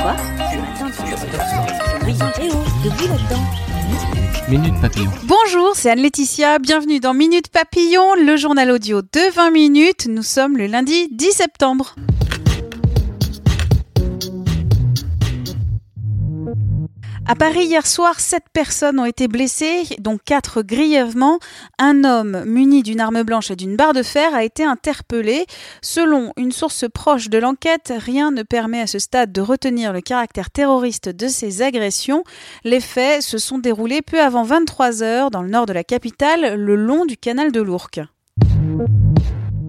Quoi Ce matin, tu Eh oh, de là-dedans. Minute Papillon. Bonjour, c'est Anne-Laetitia. Bienvenue dans Minute Papillon, le journal audio de 20 minutes. Nous sommes le lundi 10 septembre. À Paris, hier soir, sept personnes ont été blessées, dont quatre grièvement. Un homme muni d'une arme blanche et d'une barre de fer a été interpellé. Selon une source proche de l'enquête, rien ne permet à ce stade de retenir le caractère terroriste de ces agressions. Les faits se sont déroulés peu avant 23 heures dans le nord de la capitale, le long du canal de l'Ourcq.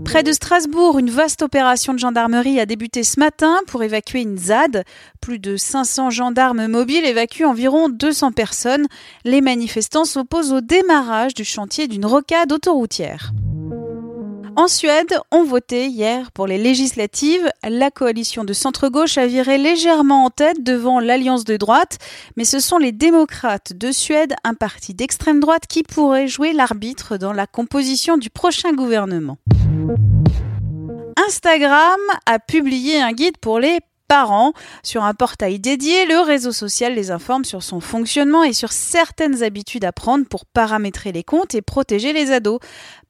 Près de Strasbourg, une vaste opération de gendarmerie a débuté ce matin pour évacuer une ZAD. Plus de 500 gendarmes mobiles évacuent environ 200 personnes. Les manifestants s'opposent au démarrage du chantier d'une rocade autoroutière. En Suède, on votait hier pour les législatives. La coalition de centre-gauche a viré légèrement en tête devant l'alliance de droite, mais ce sont les démocrates de Suède, un parti d'extrême droite, qui pourraient jouer l'arbitre dans la composition du prochain gouvernement. Instagram a publié un guide pour les parents. Sur un portail dédié, le réseau social les informe sur son fonctionnement et sur certaines habitudes à prendre pour paramétrer les comptes et protéger les ados.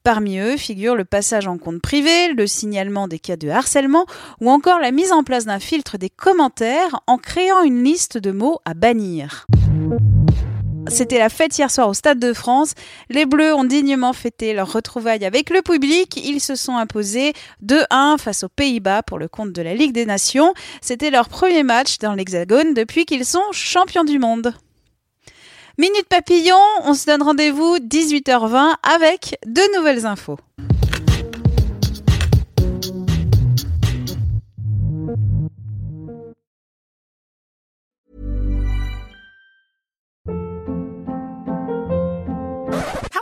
Parmi eux figurent le passage en compte privé, le signalement des cas de harcèlement ou encore la mise en place d'un filtre des commentaires en créant une liste de mots à bannir. C'était la fête hier soir au Stade de France. Les Bleus ont dignement fêté leur retrouvaille avec le public. Ils se sont imposés 2-1 face aux Pays-Bas pour le compte de la Ligue des Nations. C'était leur premier match dans l'Hexagone depuis qu'ils sont champions du monde. Minute Papillon, on se donne rendez-vous 18h20 avec de nouvelles infos.